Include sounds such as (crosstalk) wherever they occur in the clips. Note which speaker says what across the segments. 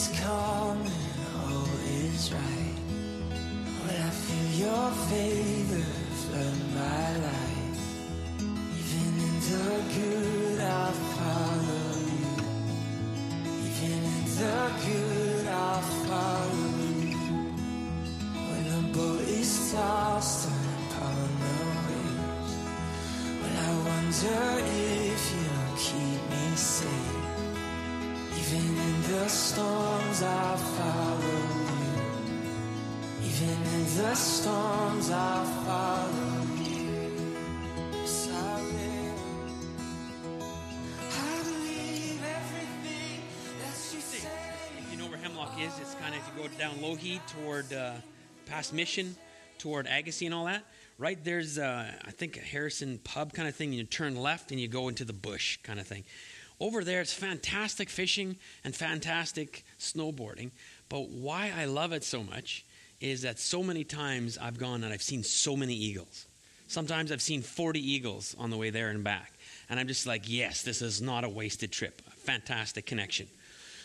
Speaker 1: is calm and all is right. When I feel your favor
Speaker 2: down Lougheed toward uh, past Mission, toward Agassiz and all that. Right there's, uh, I think, a Harrison pub kind of thing. You turn left and you go into the bush kind of thing. Over there, it's fantastic fishing and fantastic snowboarding. But why I love it so much is that so many times I've gone and I've seen so many eagles. Sometimes I've seen 40 eagles on the way there and back. And I'm just like, yes, this is not a wasted trip. Fantastic connection.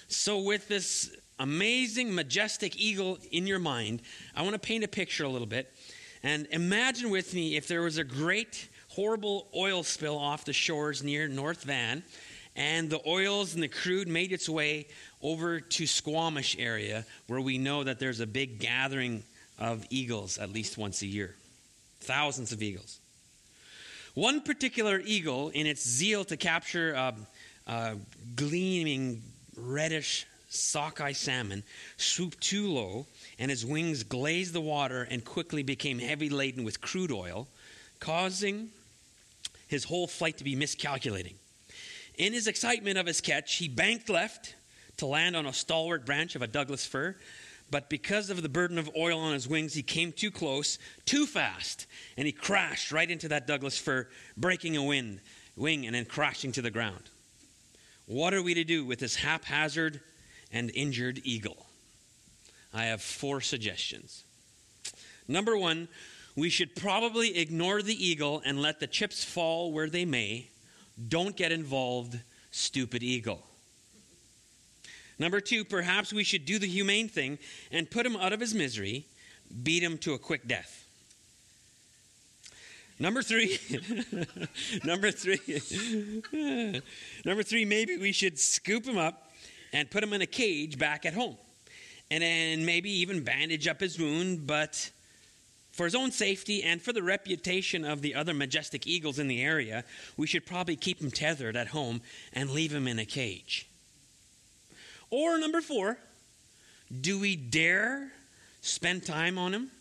Speaker 2: So, with this amazing, majestic eagle in your mind, I want to paint a picture a little bit. And imagine with me if there was a great, horrible oil spill off the shores near North Van, and the oils and the crude made its way over to Squamish area, where we know that there's a big gathering of eagles at least once a year. Thousands of eagles. One particular eagle, in its zeal to capture a, a gleaming reddish sockeye salmon, swooped too low, and his wings glazed the water and quickly became heavy laden with crude oil, causing his whole flight to be miscalculating. In his excitement of his catch, he banked left to land on a stalwart branch of a Douglas fir, but because of the burden of oil on his wings, he came too close, too fast, and he crashed right into that Douglas fir, breaking a wind, wing and then crashing to the ground. What are we to do with this haphazard and injured eagle? I have four suggestions. Number one, we should probably ignore the eagle and let the chips fall where they may. Don't get involved, stupid eagle. Number two, perhaps we should do the humane thing and put him out of his misery, beat him to a quick death. Number three, (laughs) number three, (laughs) number three, maybe we should scoop him up and put him in a cage back at home. And then maybe even bandage up his wound, but for his own safety and for the reputation of the other majestic eagles in the area, we should probably keep him tethered at home and leave him in a cage. Or number four, do we dare spend time on him?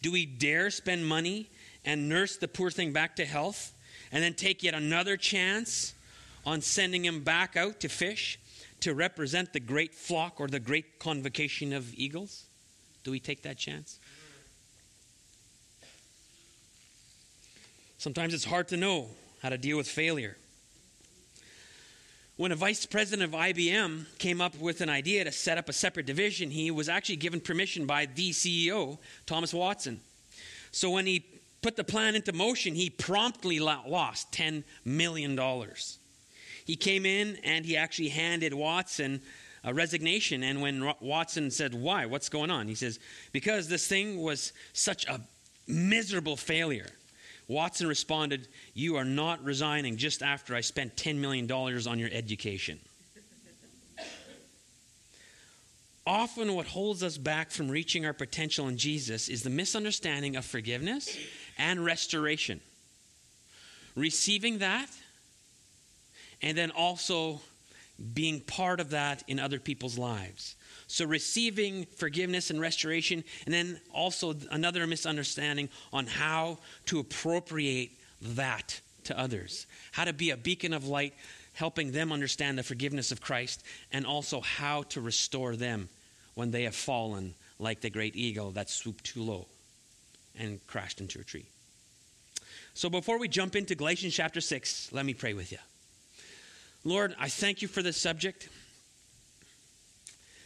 Speaker 2: Do we dare spend money and nurse the poor thing back to health and then take yet another chance on sending him back out to fish to represent the great flock or the great convocation of eagles? Do we take that chance? Sometimes it's hard to know how to deal with failure. When a vice president of IBM came up with an idea to set up a separate division, he was actually given permission by the CEO, Thomas Watson. So when he put the plan into motion, he promptly lost $10 million. He came in and he actually handed Watson a resignation. And when Watson said, Why? What's going on? He says, Because this thing was such a miserable failure. Watson responded, You are not resigning just after I spent $10 million on your education. Often, what holds us back from reaching our potential in Jesus is the misunderstanding of forgiveness and restoration. Receiving that, and then also being part of that in other people's lives. So, receiving forgiveness and restoration, and then also another misunderstanding on how to appropriate that to others. How to be a beacon of light, helping them understand the forgiveness of Christ, and also how to restore them when they have fallen, like the great eagle that swooped too low and crashed into a tree. So, before we jump into Galatians chapter 6, let me pray with you. Lord, I thank you for this subject.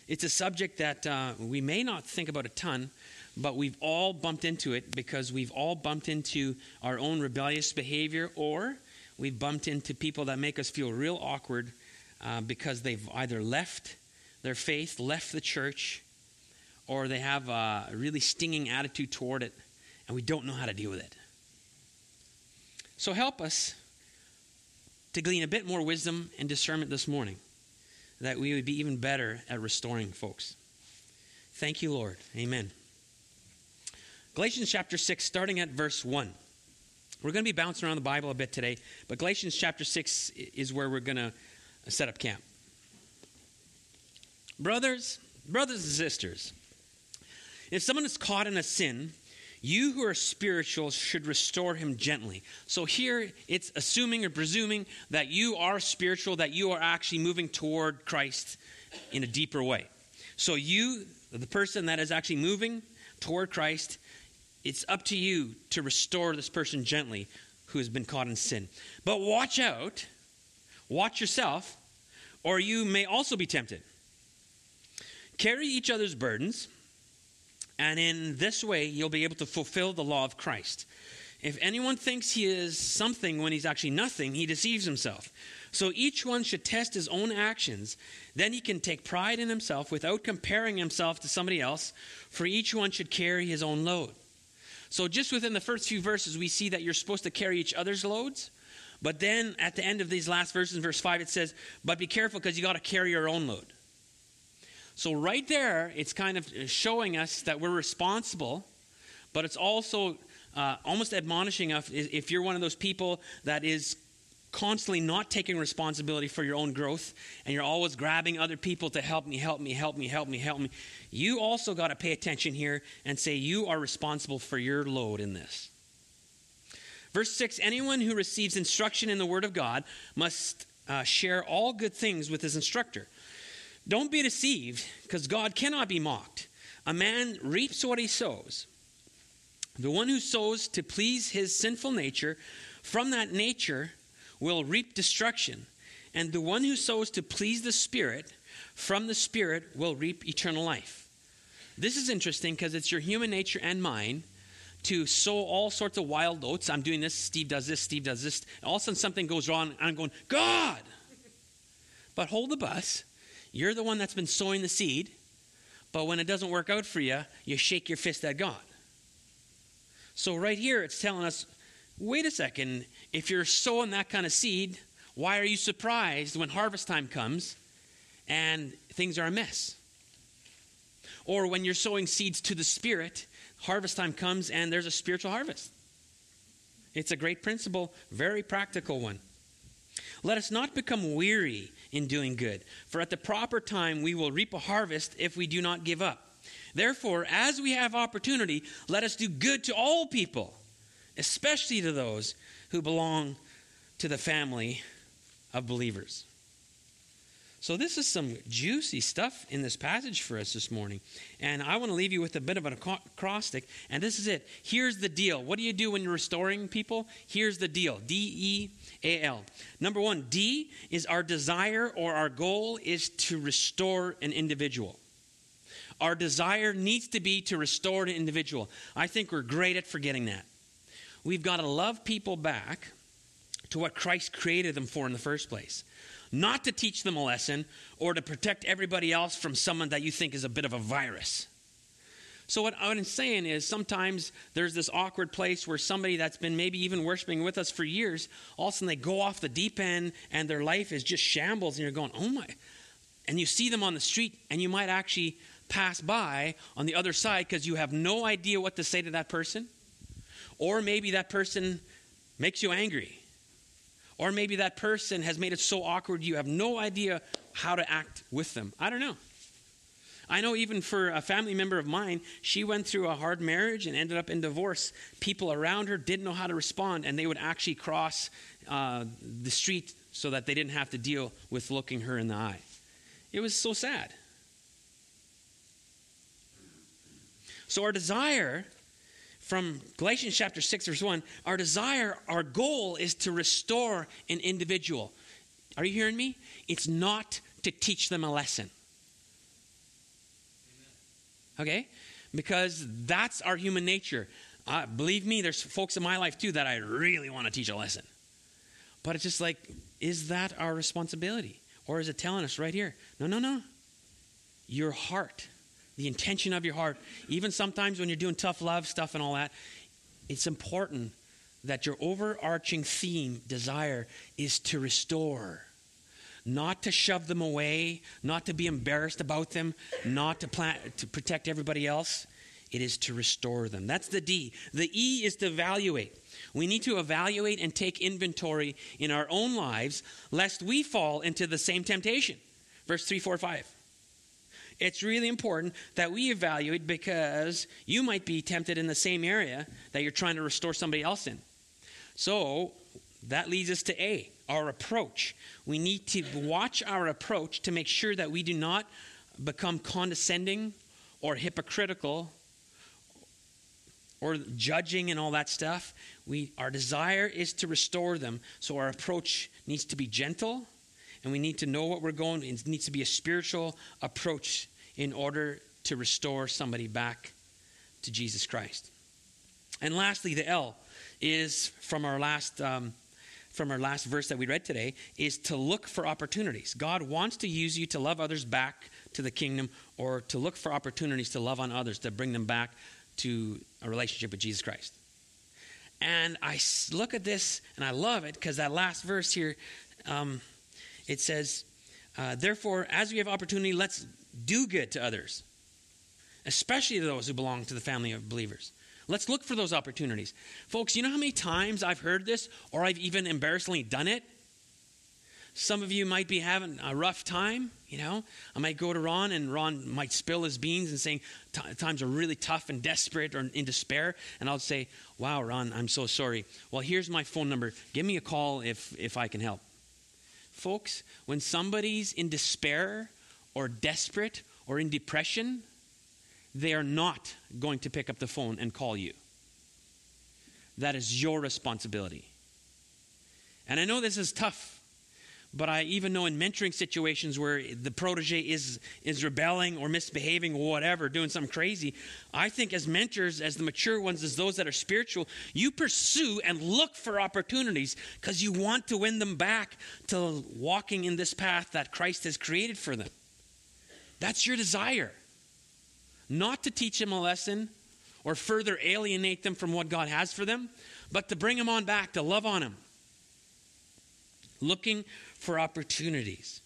Speaker 2: It's a subject that uh, we may not think about a ton, but we've all bumped into it because we've all bumped into our own rebellious behavior, or we've bumped into people that make us feel real awkward uh, because they've either left, their faith, left the church, or they have a really stinging attitude toward it, and we don't know how to deal with it. So help us to glean a bit more wisdom and discernment this morning, that we would be even better at restoring folks. Thank you, Lord. Amen. Galatians chapter 6, starting at verse 1. We're going to be bouncing around the Bible a bit today, but Galatians chapter 6 is where we're going to set up camp. Brothers, brothers and sisters, if someone is caught in a sin, you who are spiritual should restore him gently. So here it's assuming or presuming that you are spiritual, that you are actually moving toward Christ in a deeper way. So you, the person that is actually moving toward Christ, it's up to you to restore this person gently who has been caught in sin. But watch out, watch yourself, or you may also be tempted. Carry each other's burdens, and in this way you'll be able to fulfill the law of Christ. If anyone thinks he is something when he's actually nothing, he deceives himself. So each one should test his own actions. Then he can take pride in himself without comparing himself to somebody else, for each one should carry his own load. So just within the first few verses, we see that you're supposed to carry each other's loads. But then at the end of these last verses, verse 5, it says, But be careful because you got to carry your own load. So, right there, it's kind of showing us that we're responsible, but it's also uh, almost admonishing us if you're one of those people that is constantly not taking responsibility for your own growth and you're always grabbing other people to help me, help me, help me, help me, help me, you also got to pay attention here and say you are responsible for your load in this. Verse 6 Anyone who receives instruction in the Word of God must uh, share all good things with his instructor. Don't be deceived, because God cannot be mocked. A man reaps what he sows. The one who sows to please his sinful nature, from that nature will reap destruction. And the one who sows to please the Spirit, from the Spirit will reap eternal life. This is interesting because it's your human nature and mine to sow all sorts of wild oats. I'm doing this, Steve does this, Steve does this. All of a sudden something goes wrong, and I'm going, God! But hold the bus you're the one that's been sowing the seed, but when it doesn't work out for you, you shake your fist at God. So, right here, it's telling us wait a second, if you're sowing that kind of seed, why are you surprised when harvest time comes and things are a mess? Or when you're sowing seeds to the Spirit, harvest time comes and there's a spiritual harvest. It's a great principle, very practical one. Let us not become weary in doing good, for at the proper time we will reap a harvest if we do not give up. Therefore, as we have opportunity, let us do good to all people, especially to those who belong to the family of believers. So, this is some juicy stuff in this passage for us this morning. And I want to leave you with a bit of an acrostic. And this is it. Here's the deal. What do you do when you're restoring people? Here's the deal D E A L. Number one, D is our desire or our goal is to restore an individual. Our desire needs to be to restore an individual. I think we're great at forgetting that. We've got to love people back to what Christ created them for in the first place not to teach them a lesson or to protect everybody else from someone that you think is a bit of a virus. So, what I'm saying is sometimes there's this awkward place where somebody that's been maybe even worshiping with us for years, all of a sudden they go off the deep end and their life is just shambles, and you're going, oh my. And you see them on the street, and you might actually pass by on the other side because you have no idea what to say to that person. Or maybe that person makes you angry or maybe that person has made it so awkward you have no idea how to act with them. I don't know. I know even for a family member of mine, she went through a hard marriage and ended up in divorce. People around her didn't know how to respond, and they would actually cross uh, the street so that they didn't have to deal with looking her in the eye. It was so sad. So, our desire from Galatians chapter 6, verse 1, our desire, our goal is to restore an individual. Are you hearing me? It's not to teach them a lesson. Okay? Because that's our human nature. Uh, believe me, there's folks in my life too that I really want to teach a lesson. But it's just like, is that our responsibility? Or is it telling us right here, no, no, no. your heart, the intention of your heart. Even sometimes when you're doing tough love stuff and all that, it's important that your overarching theme, desire, is to restore. Not to shove them away, not to be embarrassed about them, not to, plan, to protect everybody else. It is to restore them. That's the D. The E is to evaluate. We need to evaluate and take inventory in our own lives, lest we fall into the same temptation. Verse 3, 4, 5. It's really important that we evaluate because you might be tempted in the same area that you're trying to restore somebody else in. So that leads us to A, our approach. We need to watch our approach to make sure that we do not become condescending or hypocritical or judging and all that stuff. We, our desire is to restore them, so our approach needs to be gentle, and we need to know what we're going. It needs to be a spiritual approach in order to restore somebody back to Jesus Christ. And lastly, the L is from our last um, from our last verse that we read today is to look for opportunities. God wants to use you to love others back to the kingdom or to look for opportunities to love on others to bring them back to a relationship with Jesus Christ. And I look at this and I love it because that last verse here, um, it says, uh, Therefore, as we have opportunity, let's do good to others, especially to those who belong to the family of believers. Let's look for those opportunities. Folks, you know how many times I've heard this or I've even embarrassingly done it? Some of you might be having a rough time, you know. I might go to Ron and Ron might spill his beans and saying times are really tough and desperate or in despair, and I'll say, "Wow, Ron, I'm so sorry. Well, here's my phone number. Give me a call if if I can help." Folks, when somebody's in despair or desperate or in depression, they are not going to pick up the phone and call you. That is your responsibility. And I know this is tough, but I even know in mentoring situations where the protege is, is rebelling or misbehaving or whatever, doing something crazy, I think as mentors, as the mature ones, as those that are spiritual, you pursue and look for opportunities because you want to win them back to walking in this path that Christ has created for them. That's your desire not to teach them a lesson or further alienate them from what God has for them, but to bring them on back, to love on them. Looking for opportunities.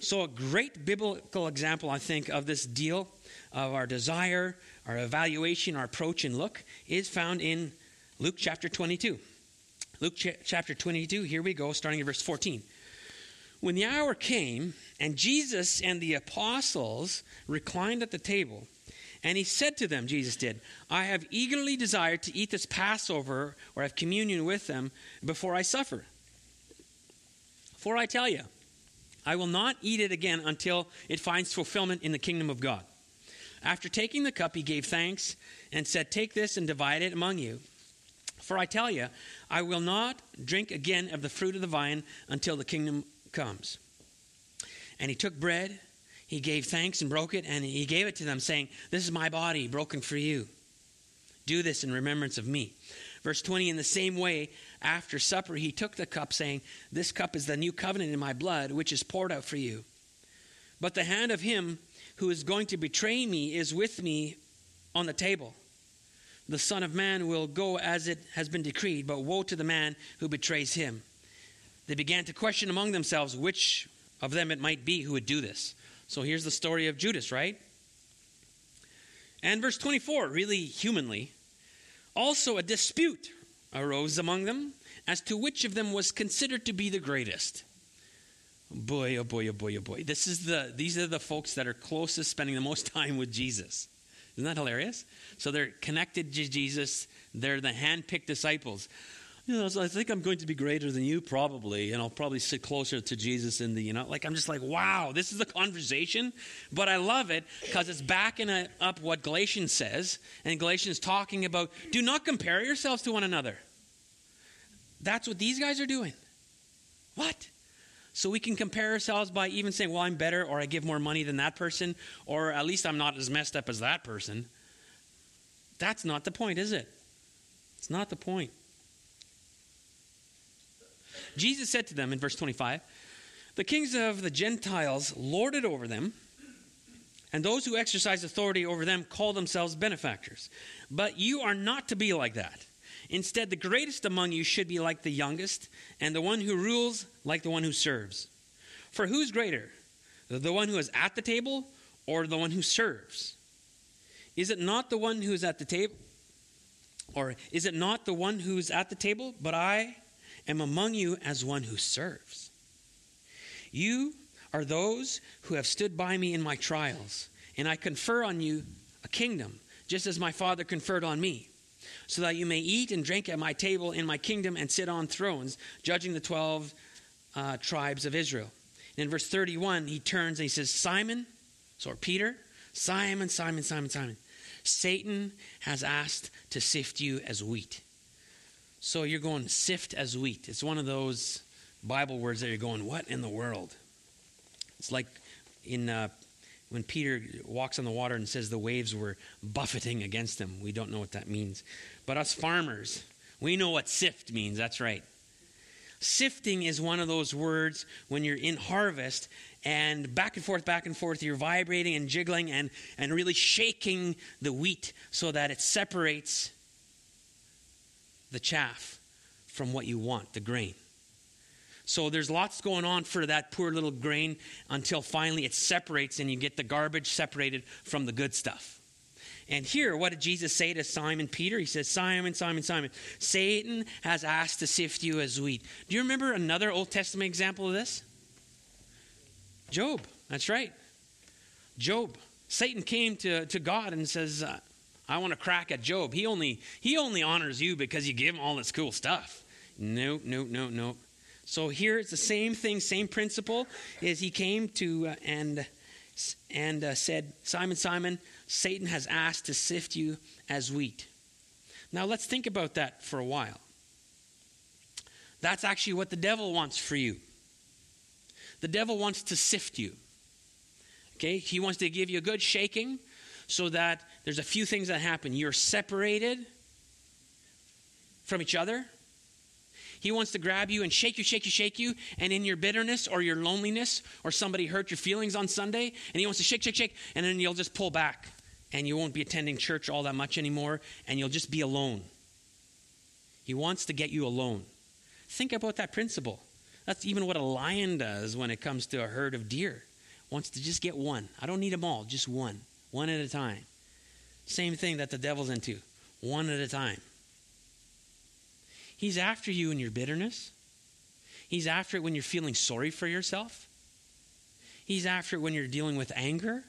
Speaker 2: So, a great biblical example, I think, of this deal of our desire, our evaluation, our approach, and look is found in Luke chapter 22. Luke ch- chapter 22, here we go, starting at verse 14. When the hour came, and Jesus and the apostles reclined at the table, and he said to them, Jesus did, I have eagerly desired to eat this Passover or have communion with them before I suffer. For I tell you, I will not eat it again until it finds fulfillment in the kingdom of God. After taking the cup, he gave thanks and said, Take this and divide it among you. For I tell you, I will not drink again of the fruit of the vine until the kingdom comes. And he took bread he gave thanks and broke it, and he gave it to them, saying, This is my body broken for you. Do this in remembrance of me. Verse 20 In the same way, after supper, he took the cup, saying, This cup is the new covenant in my blood, which is poured out for you. But the hand of him who is going to betray me is with me on the table. The Son of Man will go as it has been decreed, but woe to the man who betrays him. They began to question among themselves which of them it might be who would do this. So here's the story of Judas, right? And verse 24, really humanly, also a dispute arose among them as to which of them was considered to be the greatest. Boy, oh boy, oh boy, oh boy. This is the these are the folks that are closest spending the most (laughs) time with Jesus. Isn't that hilarious? So they're connected to Jesus. They're the hand-picked disciples you know, so I think I'm going to be greater than you, probably, and I'll probably sit closer to Jesus in the, you know, like I'm just like, wow, this is the conversation. But I love it because it's backing up what Galatians says, and Galatians talking about do not compare yourselves to one another. That's what these guys are doing. What? So we can compare ourselves by even saying, well, I'm better, or I give more money than that person, or at least I'm not as messed up as that person. That's not the point, is it? It's not the point. Jesus said to them in verse 25, The kings of the Gentiles lord it over them, and those who exercise authority over them call themselves benefactors. But you are not to be like that. Instead, the greatest among you should be like the youngest, and the one who rules like the one who serves. For who's greater, the one who is at the table or the one who serves? Is it not the one who is at the table? Or is it not the one who's at the table? But I am among you as one who serves. You are those who have stood by me in my trials, and I confer on you a kingdom, just as my Father conferred on me, so that you may eat and drink at my table in my kingdom and sit on thrones, judging the 12 uh, tribes of Israel. And in verse 31, he turns and he says, Simon, so Peter, Simon, Simon, Simon, Simon, Satan has asked to sift you as wheat. So you're going sift as wheat. It's one of those Bible words that you're going, what in the world? It's like in uh, when Peter walks on the water and says the waves were buffeting against him. We don't know what that means. But us farmers, we know what sift means. That's right. Sifting is one of those words when you're in harvest and back and forth, back and forth, you're vibrating and jiggling and, and really shaking the wheat so that it separates the chaff from what you want, the grain. So there's lots going on for that poor little grain until finally it separates and you get the garbage separated from the good stuff. And here, what did Jesus say to Simon Peter? He says, Simon, Simon, Simon, Satan has asked to sift you as wheat. Do you remember another Old Testament example of this? Job. That's right. Job. Satan came to, to God and says, uh, I want to crack at Job. He only, he only honors you because you give him all this cool stuff. No, no, no, no. So here it's the same thing, same principle. Is he came to uh, and and uh, said, Simon, Simon, Satan has asked to sift you as wheat. Now let's think about that for a while. That's actually what the devil wants for you. The devil wants to sift you. Okay, he wants to give you a good shaking so that there's a few things that happen. You're separated from each other he wants to grab you and shake you, shake you, shake you. And in your bitterness or your loneliness or somebody hurt your feelings on Sunday, and he wants to shake, shake, shake. And then you'll just pull back and you won't be attending church all that much anymore and you'll just be alone. He wants to get you alone. Think about that principle. That's even what a lion does when it comes to a herd of deer. Wants to just get one. I don't need them all, just one. One at a time. Same thing that the devil's into. One at a time. He's after you in your bitterness. He's after it when you're feeling sorry for yourself. He's after it when you're dealing with anger.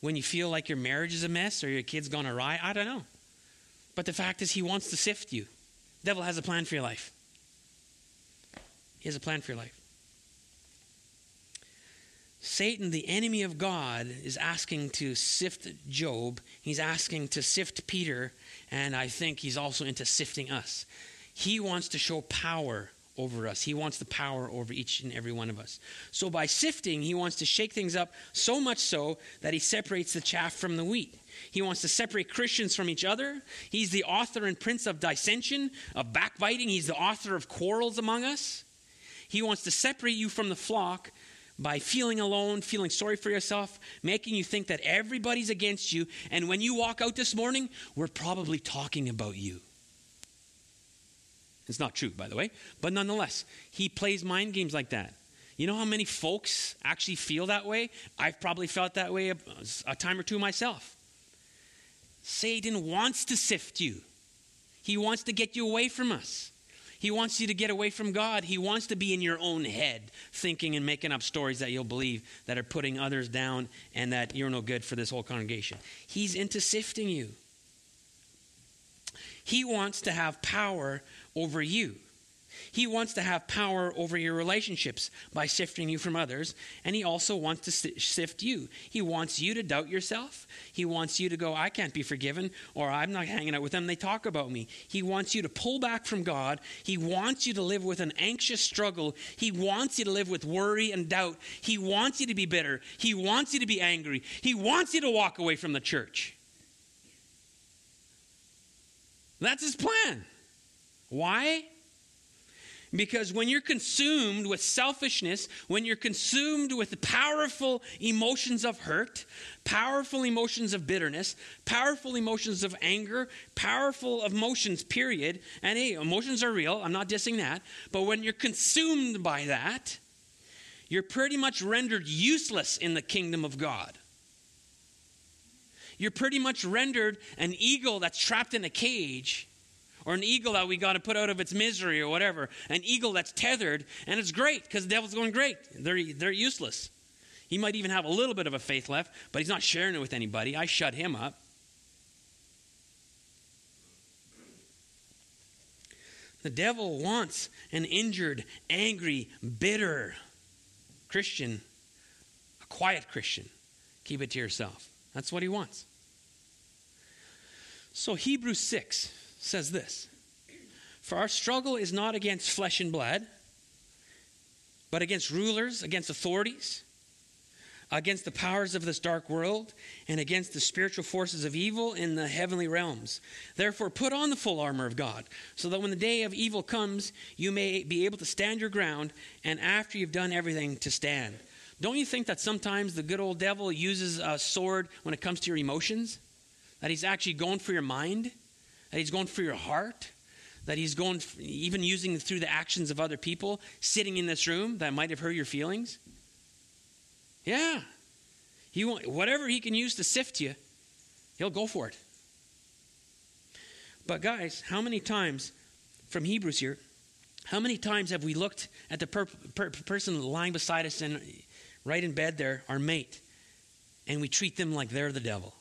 Speaker 2: When you feel like your marriage is a mess or your kid's gone awry. I don't know. But the fact is, he wants to sift you. The devil has a plan for your life. He has a plan for your life. Satan, the enemy of God, is asking to sift Job. He's asking to sift Peter, and I think he's also into sifting us. He wants to show power over us. He wants the power over each and every one of us. So by sifting, he wants to shake things up so much so that he separates the chaff from the wheat. He wants to separate Christians from each other. He's the author and prince of dissension, of backbiting. He's the author of quarrels among us. He wants to separate you from the flock by feeling alone, feeling sorry for yourself, making you think that everybody's against you. And when you walk out this morning, we're probably talking about you. It's not true, by the way, but nonetheless, he plays mind games like that. You know how many folks actually feel that way? I've probably felt that way a, a time or two myself. Satan wants to sift you, he wants to get you away from us. He wants you to get away from God. He wants to be in your own head, thinking and making up stories that you'll believe that are putting others down and that you're no good for this whole congregation. He's into sifting you. He wants to have power over you. He wants to have power over your relationships by sifting you from others, and he also wants to sift you. He wants you to doubt yourself. He wants you to go, I can't be forgiven, or I'm not hanging out with them. They talk about me. He wants you to pull back from God. He wants you to live with an anxious struggle. He wants you to live with worry and doubt. He wants you to be bitter. He wants you to be angry. He wants you to walk away from the church. That's his plan. Why? Because when you're consumed with selfishness, when you're consumed with powerful emotions of hurt, powerful emotions of bitterness, powerful emotions of anger, powerful emotions, period, and hey, emotions are real, I'm not dissing that, but when you're consumed by that, you're pretty much rendered useless in the kingdom of God. You're pretty much rendered an eagle that's trapped in a cage or an eagle that we got to put out of its misery or whatever. An eagle that's tethered, and it's great because the devil's going great. They're, they're useless. He might even have a little bit of a faith left, but he's not sharing it with anybody. I shut him up. The devil wants an injured, angry, bitter Christian, a quiet Christian. Keep it to yourself. That's what he wants. So, Hebrews 6 says this For our struggle is not against flesh and blood, but against rulers, against authorities, against the powers of this dark world, and against the spiritual forces of evil in the heavenly realms. Therefore, put on the full armor of God, so that when the day of evil comes, you may be able to stand your ground, and after you've done everything, to stand. Don't you think that sometimes the good old devil uses a sword when it comes to your emotions? That he's actually going for your mind? That he's going for your heart, that he's going even using through the actions of other people sitting in this room that might have hurt your feelings. Yeah. He won't, whatever he can use to sift you, he'll go for it. But guys, how many times from Hebrews here, how many times have we looked at the per, per, person lying beside us and right in bed there, our mate, and we treat them like they're the devil?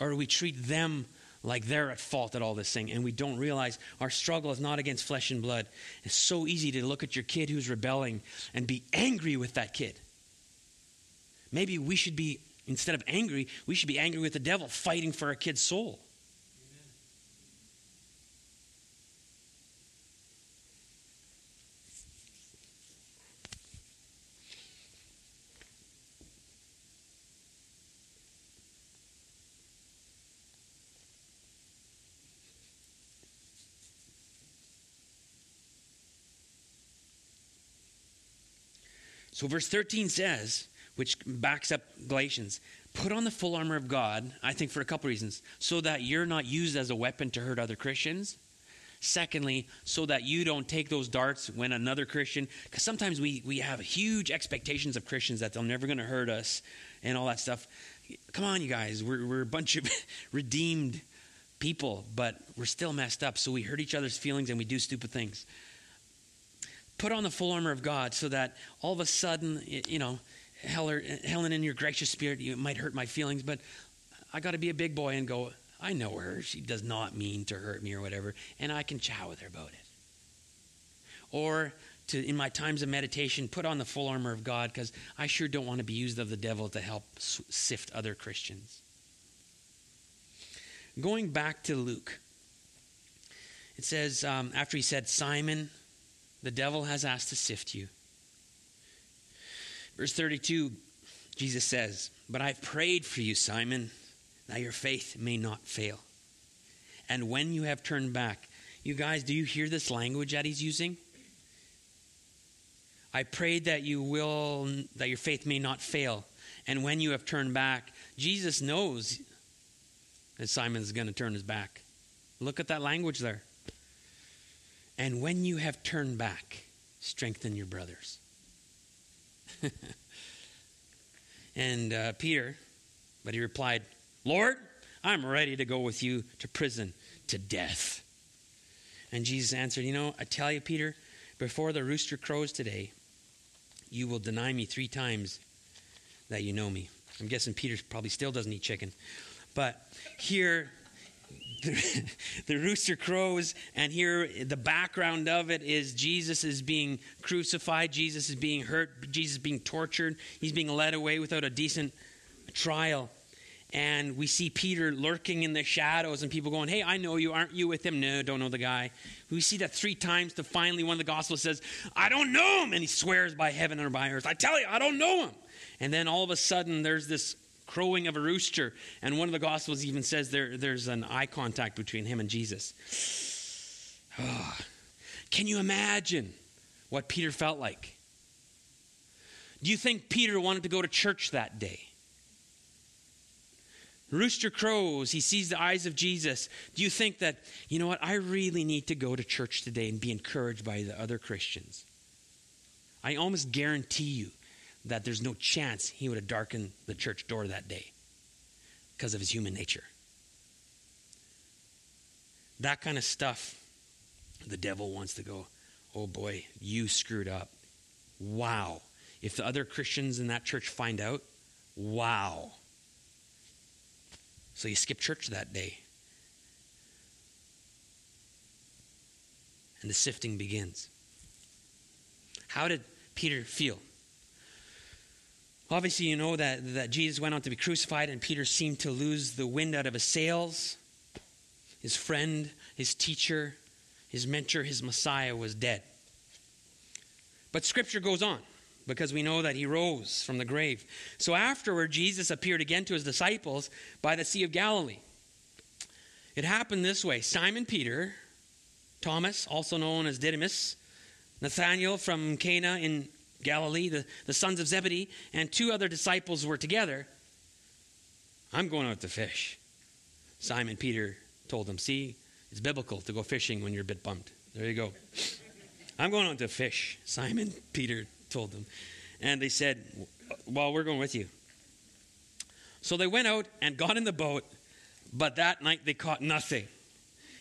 Speaker 2: Or do we treat them like they're at fault at all this thing, and we don't realize our struggle is not against flesh and blood. It's so easy to look at your kid who's rebelling and be angry with that kid. Maybe we should be, instead of angry, we should be angry with the devil fighting for a kid's soul. So, verse 13 says, which backs up Galatians, put on the full armor of God, I think for a couple reasons, so that you're not used as a weapon to hurt other Christians. Secondly, so that you don't take those darts when another Christian, because sometimes we, we have huge expectations of Christians that they're never going to hurt us and all that stuff. Come on, you guys, we're, we're a bunch of (laughs) redeemed people, but we're still messed up, so we hurt each other's feelings and we do stupid things put on the full armor of God so that all of a sudden, you know, Helen, in your gracious spirit, you might hurt my feelings, but I got to be a big boy and go, I know her. She does not mean to hurt me or whatever, and I can chat with her about it. Or to, in my times of meditation, put on the full armor of God because I sure don't want to be used of the devil to help sift other Christians. Going back to Luke, it says, um, after he said, Simon, the devil has asked to sift you. Verse 32, Jesus says, But I've prayed for you, Simon, that your faith may not fail. And when you have turned back, you guys, do you hear this language that he's using? I prayed that you will, that your faith may not fail. And when you have turned back, Jesus knows that Simon's going to turn his back. Look at that language there. And when you have turned back, strengthen your brothers. (laughs) and uh, Peter, but he replied, Lord, I'm ready to go with you to prison, to death. And Jesus answered, You know, I tell you, Peter, before the rooster crows today, you will deny me three times that you know me. I'm guessing Peter probably still doesn't eat chicken. But here, (laughs) the, rooster crows, and here the background of it is Jesus is being crucified, Jesus is being hurt, Jesus is being tortured, he's being led away without a decent trial. And we see Peter lurking in the shadows, and people going, Hey, I know you. Aren't you with him? No, don't know the guy. We see that three times to finally one of the Gospels says, I don't know him. And he swears by heaven or by earth, I tell you, I don't know him. And then all of a sudden, there's this crowing of a rooster. And one of the Gospels even says there, there's an eye contact between him and Jesus. Oh. Can you imagine what Peter felt like? Do you think Peter wanted to go to church that day? Rooster crows, he sees the eyes of Jesus. Do you think that, you know what, I really need to go to church today and be encouraged by the other Christians? I almost guarantee you that there's no chance he would have darkened the church door that day because of his human nature. That kind of stuff, the devil wants to go, oh boy, you screwed up. Wow. If the other Christians in that church find out, wow. So you skip church that day. And the sifting begins. How did Peter feel? Obviously, you know that, that Jesus went on to be crucified, and Peter seemed to lose the wind out of his sails. His friend, his teacher, his mentor, his Messiah was dead. But Scripture goes on because we know that he rose from the grave. So afterward, Jesus appeared again to his disciples by the Sea of Galilee. It happened this way Simon Peter, Thomas, also known as Didymus, Nathanael from Cana in Galilee, the, the sons of Zebedee, and two other disciples were together. I'm going out to fish. Simon Peter told them, See, it's biblical to go fishing when you're a bit bumped. There you go. I'm going out to fish, Simon Peter told them. And they said, Well, we're going with you. So they went out and got in the boat, but that night they caught nothing.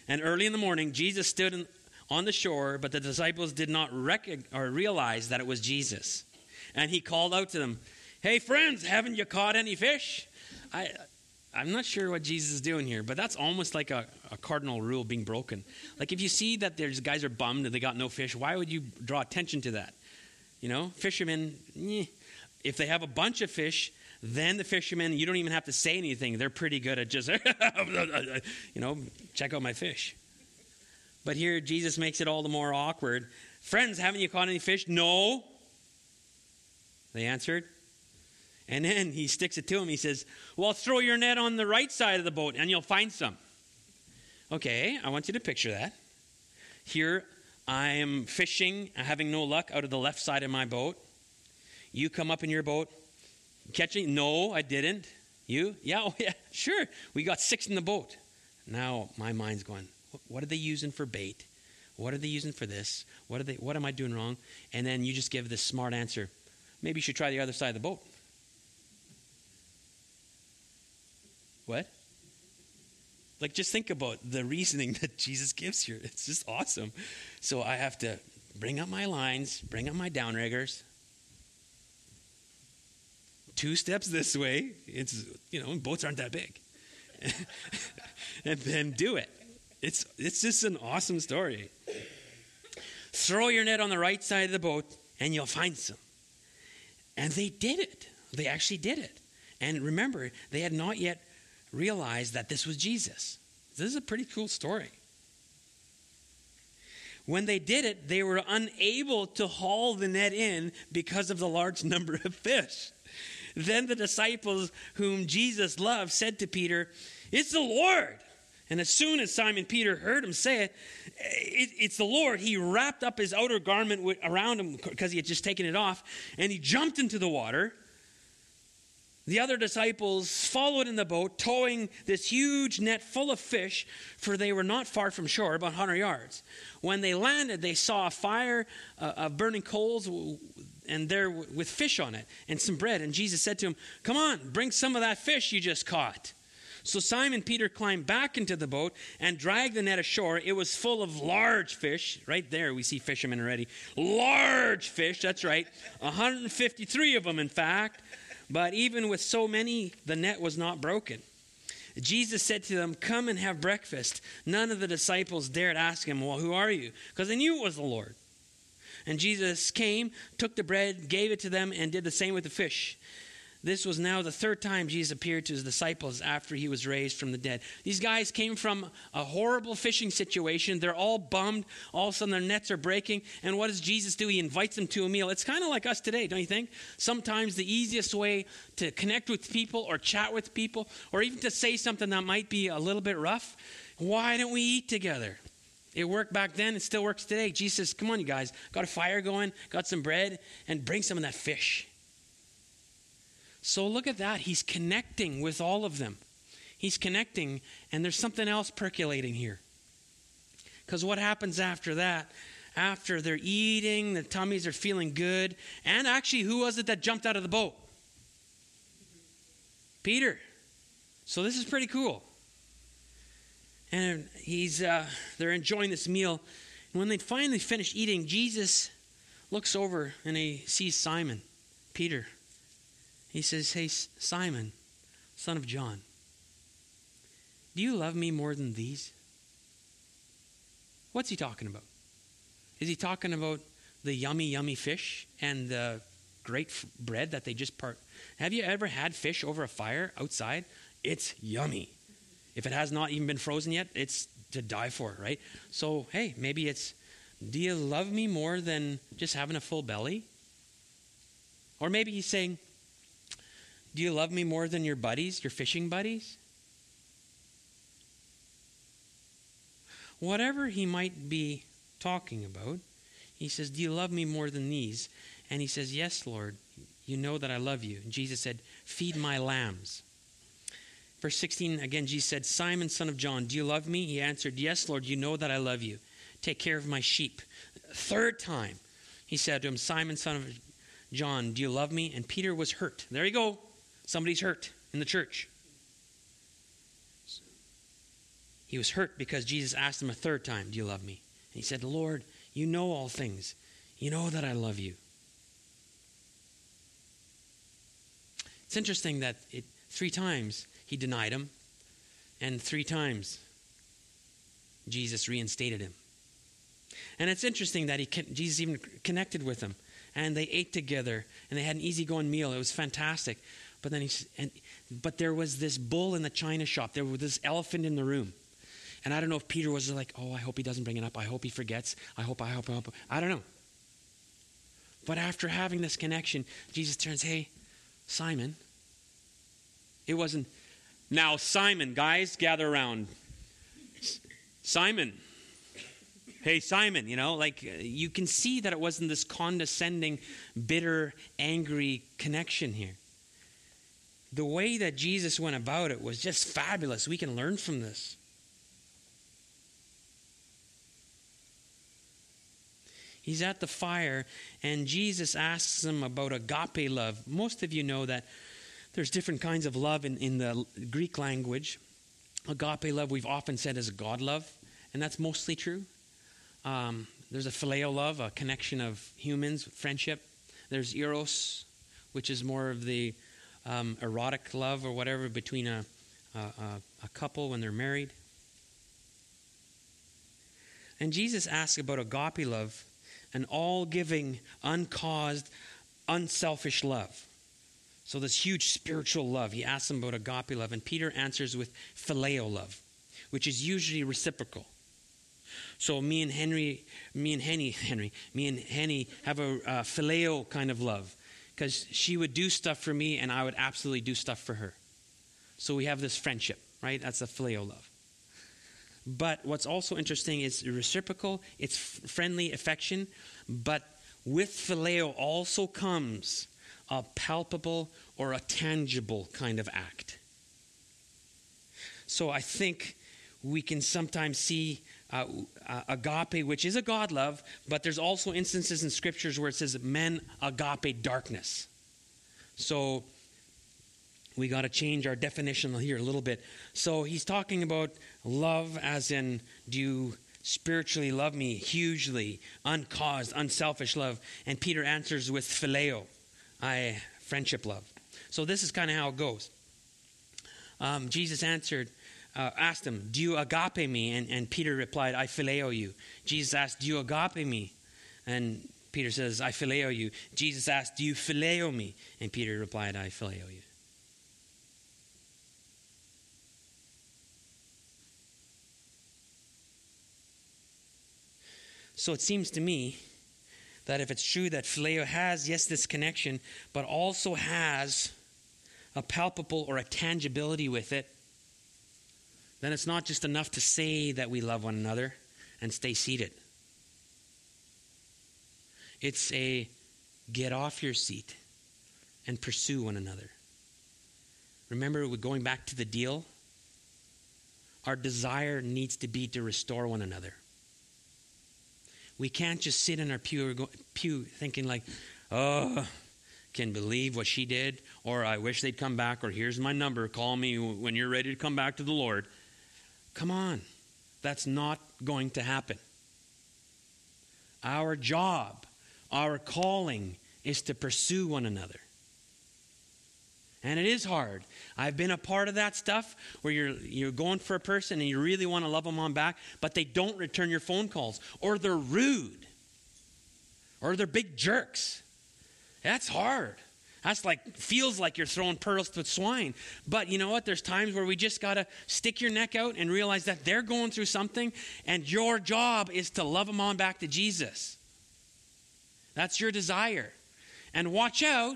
Speaker 2: And early in the morning, Jesus stood in, on the shore, but the disciples did not recognize or realize that it was Jesus. And he called out to them, Hey, friends, haven't you caught any fish? I, I'm not sure what Jesus is doing here, but that's almost like a, a, cardinal rule being broken. Like if you see that there's guys are bummed and they got no fish, why would you draw attention to that? You know, fishermen, eh, if they have a bunch of fish, then the fishermen, you don't even have to say anything. They're pretty good at just, (laughs) you know, check out my fish. But here, Jesus makes it all the more awkward. Friends, haven't you caught any fish? No. They answered. And then he sticks it to him. He says, Well, throw your net on the right side of the boat and you'll find some. Okay, I want you to picture that. Here, I am fishing, having no luck out of the left side of my boat. You come up in your boat, catching? No, I didn't. You? Yeah, oh yeah, sure. We got six in the boat. Now my mind's going, what are they using for bait? What are they using for this? What are they what am I doing wrong? And then you just give this smart answer. Maybe you should try the other side of the boat. What? Like, just think about the reasoning (laughs) that Jesus gives here. It's just awesome. So I have to bring up my lines, bring up my downriggers. Two steps this way. It's, you know, boats aren't that big. (laughs) and then do it. It's, it's just an awesome story. Throw your net on the right side of the boat and you'll find some. And they did it. They actually did it. And remember, they had not yet realized that this was Jesus. This is a pretty cool story. When they did it, they were unable to haul the net in because of the large (laughs) number of fish. Then the disciples whom Jesus loved said to Peter, It's the Lord. And as soon as Simon Peter heard him say it, it it's the Lord, he wrapped up his outer garment around him because he had just taken it off, and he jumped into the water. The other disciples followed in the boat, towing this huge net full of fish, for they were not far from shore, about 100 yards. When they landed, they saw a fire uh, of burning coals and there with fish on it and some bread. And Jesus said to him, Come on, bring some of that fish you just caught. So Simon Peter climbed back into the boat and dragged the net ashore. It was full of large fish. Right there, we see fishermen already. Large fish, that's right. 153 of them, in fact. But even with so many, the net was not broken. Jesus said to them, Come and have breakfast. None of the disciples dared ask him, Well, who are you? Because they knew it was the Lord. And Jesus came, took the bread, gave it to them, and did the same with the fish. This was now the third time Jesus appeared to his disciples after he was raised from the dead. These guys came from a horrible fishing situation. They're all bummed. All of a sudden, their nets are breaking. And what does Jesus do? He invites them to a meal. It's kind of like us today, don't you think? Sometimes the easiest way to connect with people or chat with people or even to say something that might be a little bit rough, why don't we eat together? It worked back then, it still works today. Jesus says, Come on, you guys, got a fire going, got some bread, and bring some of that fish. So look at that. He's connecting with all of them. He's connecting, and there's something else percolating here. Because what happens after that? After they're eating, the tummies are feeling good. And actually, who was it that jumped out of the boat? Peter. So this is pretty cool. And he's uh, they're enjoying this meal. And when they finally finish eating, Jesus looks over and he sees Simon, Peter. He says, Hey, Simon, son of John, do you love me more than these? What's he talking about? Is he talking about the yummy, yummy fish and the great f- bread that they just part? Have you ever had fish over a fire outside? It's yummy. If it has not even been frozen yet, it's to die for, right? So, hey, maybe it's do you love me more than just having a full belly? Or maybe he's saying, do you love me more than your buddies, your fishing buddies? Whatever he might be talking about, he says, Do you love me more than these? And he says, Yes, Lord, you know that I love you. And Jesus said, Feed my lambs. Verse 16, again, Jesus said, Simon, son of John, do you love me? He answered, Yes, Lord, you know that I love you. Take care of my sheep. Third time, he said to him, Simon, son of John, do you love me? And Peter was hurt. There you go. Somebody's hurt in the church. He was hurt because Jesus asked him a third time, Do you love me? And he said, Lord, you know all things. You know that I love you. It's interesting that it, three times he denied him, and three times Jesus reinstated him. And it's interesting that he Jesus even connected with him, and they ate together, and they had an easygoing meal. It was fantastic. But then he and but there was this bull in the china shop. There was this elephant in the room. And I don't know if Peter was like, "Oh, I hope he doesn't bring it up. I hope he forgets. I hope I hope I hope." I don't know. But after having this connection, Jesus turns, "Hey, Simon." It wasn't now, Simon, guys, gather around. Simon. Hey, Simon, you know, like uh, you can see that it wasn't this condescending, bitter, angry connection here. The way that Jesus went about it was just fabulous. We can learn from this. He's at the fire, and Jesus asks him about agape love. Most of you know that there's different kinds of love in, in the Greek language. Agape love, we've often said, is God love, and that's mostly true. Um, there's a phileo love, a connection of humans, friendship. There's eros, which is more of the um, erotic love or whatever between a, a, a couple when they're married. And Jesus asks about agape love, an all giving, uncaused, unselfish love. So, this huge spiritual love. He asks him about agape love, and Peter answers with phileo love, which is usually reciprocal. So, me and Henry, me and Henny, (laughs) Henry, me and Henny have a, a phileo kind of love because she would do stuff for me, and I would absolutely do stuff for her. So, we have this friendship, right? That's a phileo love. But what's also interesting is reciprocal, it's friendly affection, but with phileo also comes a palpable or a tangible kind of act. So I think we can sometimes see uh, uh, agape, which is a God love, but there's also instances in scriptures where it says men agape darkness. So we got to change our definition here a little bit. So he's talking about love as in do you spiritually love me hugely, uncaused, unselfish love? And Peter answers with phileo. I friendship love. So this is kind of how it goes. Um, Jesus answered, uh, asked him, "Do you agape me?" And, and Peter replied, "I phileo you." Jesus asked, "Do you agape me?" And Peter says, "I phileo you." Jesus asked, "Do you phileo me?" And Peter replied, "I phileo you." So it seems to me that if it's true that phileo has, yes, this connection, but also has a palpable or a tangibility with it, then it's not just enough to say that we love one another and stay seated. It's a get off your seat and pursue one another. Remember, we're going back to the deal. Our desire needs to be to restore one another. We can't just sit in our pew, pew thinking, like, oh, can believe what she did, or I wish they'd come back, or here's my number, call me when you're ready to come back to the Lord. Come on. That's not going to happen. Our job, our calling is to pursue one another. And it is hard. I've been a part of that stuff where you're, you're going for a person and you really want to love them on back, but they don't return your phone calls, or they're rude, or they're big jerks. That's hard. That's like, feels like you're throwing pearls to swine. But you know what? There's times where we just got to stick your neck out and realize that they're going through something, and your job is to love them on back to Jesus. That's your desire. And watch out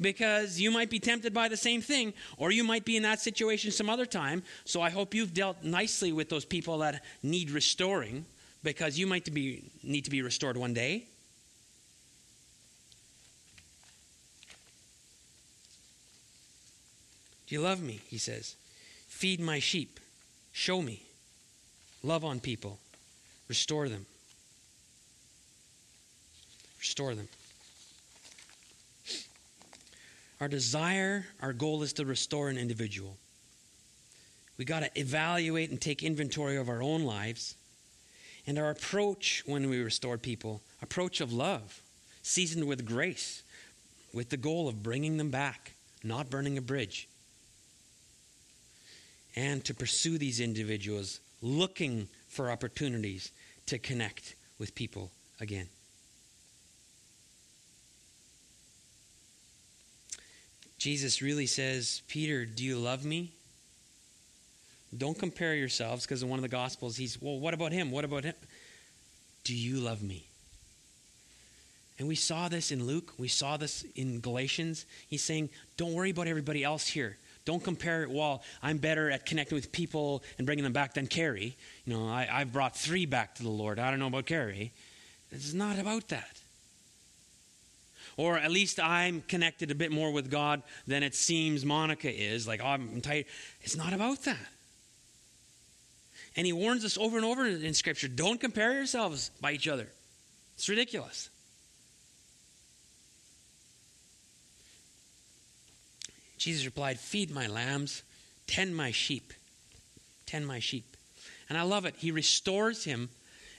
Speaker 2: because you might be tempted by the same thing, or you might be in that situation some other time. So I hope you've dealt nicely with those people that need restoring because you might be, need to be restored one day. Do you love me? He says. Feed my sheep. Show me. Love on people. Restore them. Restore them. Our desire, our goal is to restore an individual. We got to evaluate and take inventory of our own lives and our approach when we restore people, approach of love, seasoned with grace, with the goal of bringing them back, not burning a bridge and to pursue these individuals, looking for opportunities to connect with people again. Jesus really says, Peter, do you love me? Don't compare yourselves because in one of the Gospels, he's, well, what about him? What about him? Do you love me? And we saw this in Luke. We saw this in Galatians. He's saying, don't worry about everybody else here. Don't compare, well, I'm better at connecting with people and bringing them back than Carrie. You know, I, I've brought three back to the Lord. I don't know about Carrie. It's not about that. Or at least I'm connected a bit more with God than it seems Monica is. Like, oh, I'm tight. It's not about that. And he warns us over and over in Scripture don't compare yourselves by each other. It's ridiculous. Jesus replied, Feed my lambs, tend my sheep. Tend my sheep. And I love it. He restores him,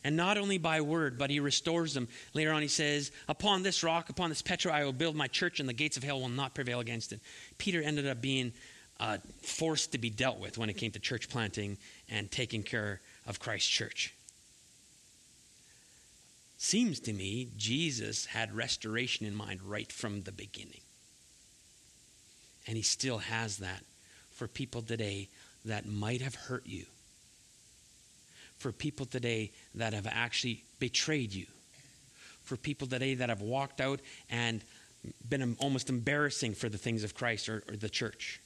Speaker 2: and not only by word, but he restores them. Later on, he says, Upon this rock, upon this Petra, I will build my church, and the gates of hell will not prevail against it. Peter ended up being uh, forced to be dealt with when it came to church planting and taking care of Christ's church. Seems to me Jesus had restoration in mind right from the beginning. And he still has that for people today that might have hurt you, for people today that have actually betrayed you, for people today that have walked out and been almost embarrassing for the things of Christ or, or the church.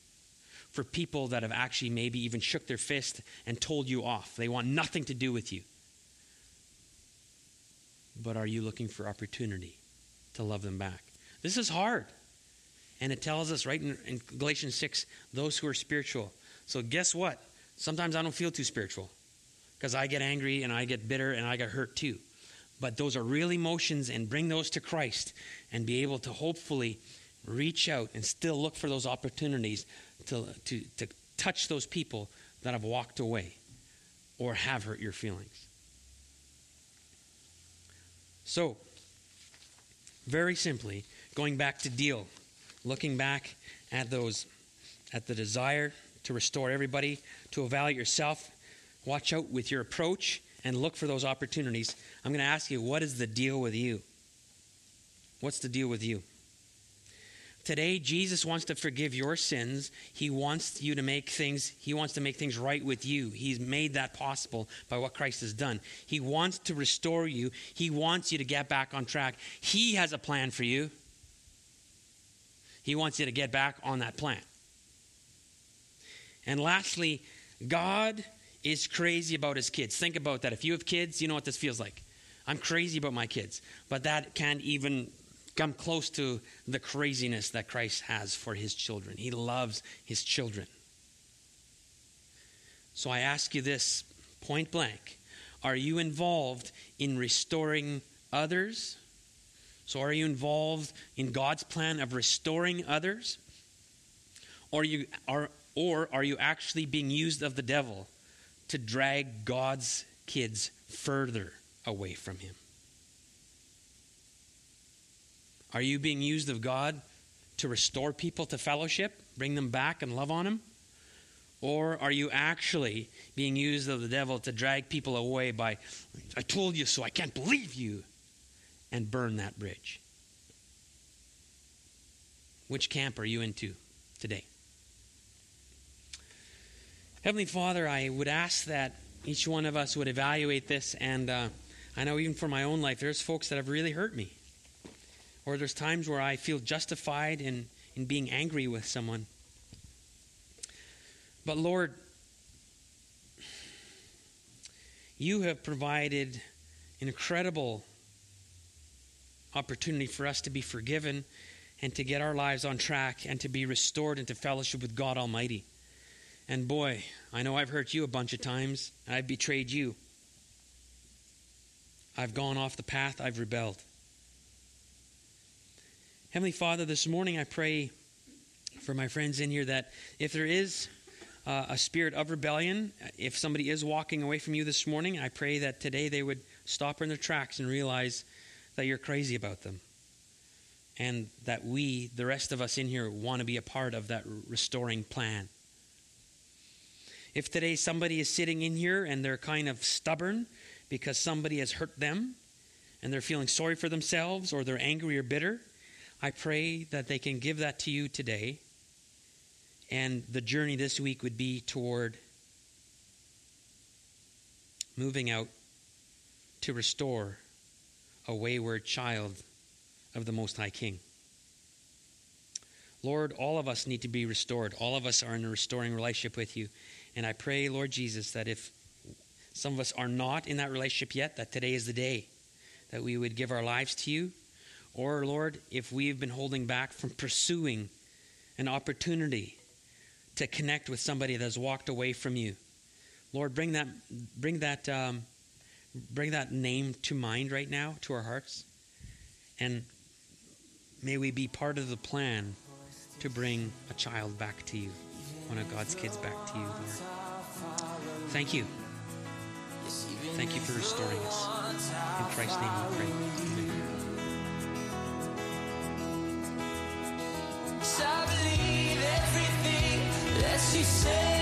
Speaker 2: For people that have actually maybe even shook their fist and told you off. They want nothing to do with you. But are you looking for opportunity to love them back? This is hard. And it tells us right in, in Galatians 6 those who are spiritual. So, guess what? Sometimes I don't feel too spiritual because I get angry and I get bitter and I get hurt too. But those are real emotions, and bring those to Christ and be able to hopefully reach out and still look for those opportunities to, to, to touch those people that have walked away or have hurt your feelings. So, very simply, going back to deal looking back at those, at the desire to restore everybody, to evaluate yourself, watch out with your approach, and look for those opportunities. I'm going to ask you, what is the deal with you? What's the deal with you? Today, Jesus wants to forgive your sins. He wants you to make things, He wants to make things right with you. He's made that possible by what Christ has done. He wants to restore you. He wants you to get back on track. He has a plan for you. He wants you to get back on that plan. And lastly, God is crazy about his kids. Think about that. If you have kids, you know what this feels like. I'm crazy about my kids, but that can't even come close to the craziness that Christ has for his children. He loves his children. So I ask you this point blank Are you involved in restoring others? So are you involved in God's plan of restoring others? Or you are or are you actually being used of the devil to drag God's kids further away from him? Are you being used of God to restore people to fellowship, bring them back and love on them? Or are you actually being used of the devil to drag people away by, I told you so, I can't believe you, and burn that bridge? Which camp are you into today? Heavenly Father, I would ask that each one of us would evaluate this, and uh, I know even for my own life, there's folks that have really hurt me. Or there's times where I feel justified in, in being angry with someone. But Lord, you have provided an incredible opportunity for us to be forgiven and to get our lives on track and to be restored into fellowship with God Almighty. And boy, I know I've hurt you a bunch of times. and I've betrayed you. I've gone off the path, I've rebelled. Heavenly Father, this morning I pray for my friends in here that if there is uh, a spirit of rebellion. If somebody is walking away from you this morning, I pray that today they would stop in their tracks and realize that you're crazy about them. And that we, the rest of us in here, want to be a part of that restoring plan. If today somebody is sitting in here and they're kind of stubborn because somebody has hurt them and they're feeling sorry for themselves or they're angry or bitter, I pray that they can give that to you today and the journey this week would be toward moving out to restore a wayward child of the Most High King. Lord, all of us need to be restored. All of us are in a restoring relationship with you. And I pray, Lord Jesus, that if some of us are not in that relationship yet, that today is the day that we would give our lives to you. Or, Lord, if we've been holding back from pursuing an opportunity to connect with somebody that's walked away from you. Lord, bring that, bring that, um, bring that name to mind right now, to our hearts, and may we be part of the plan to bring a child back to you, one of God's kids back to you, Lord. Thank you. Thank you for restoring us. In Christ's name we pray. Amen.
Speaker 1: she said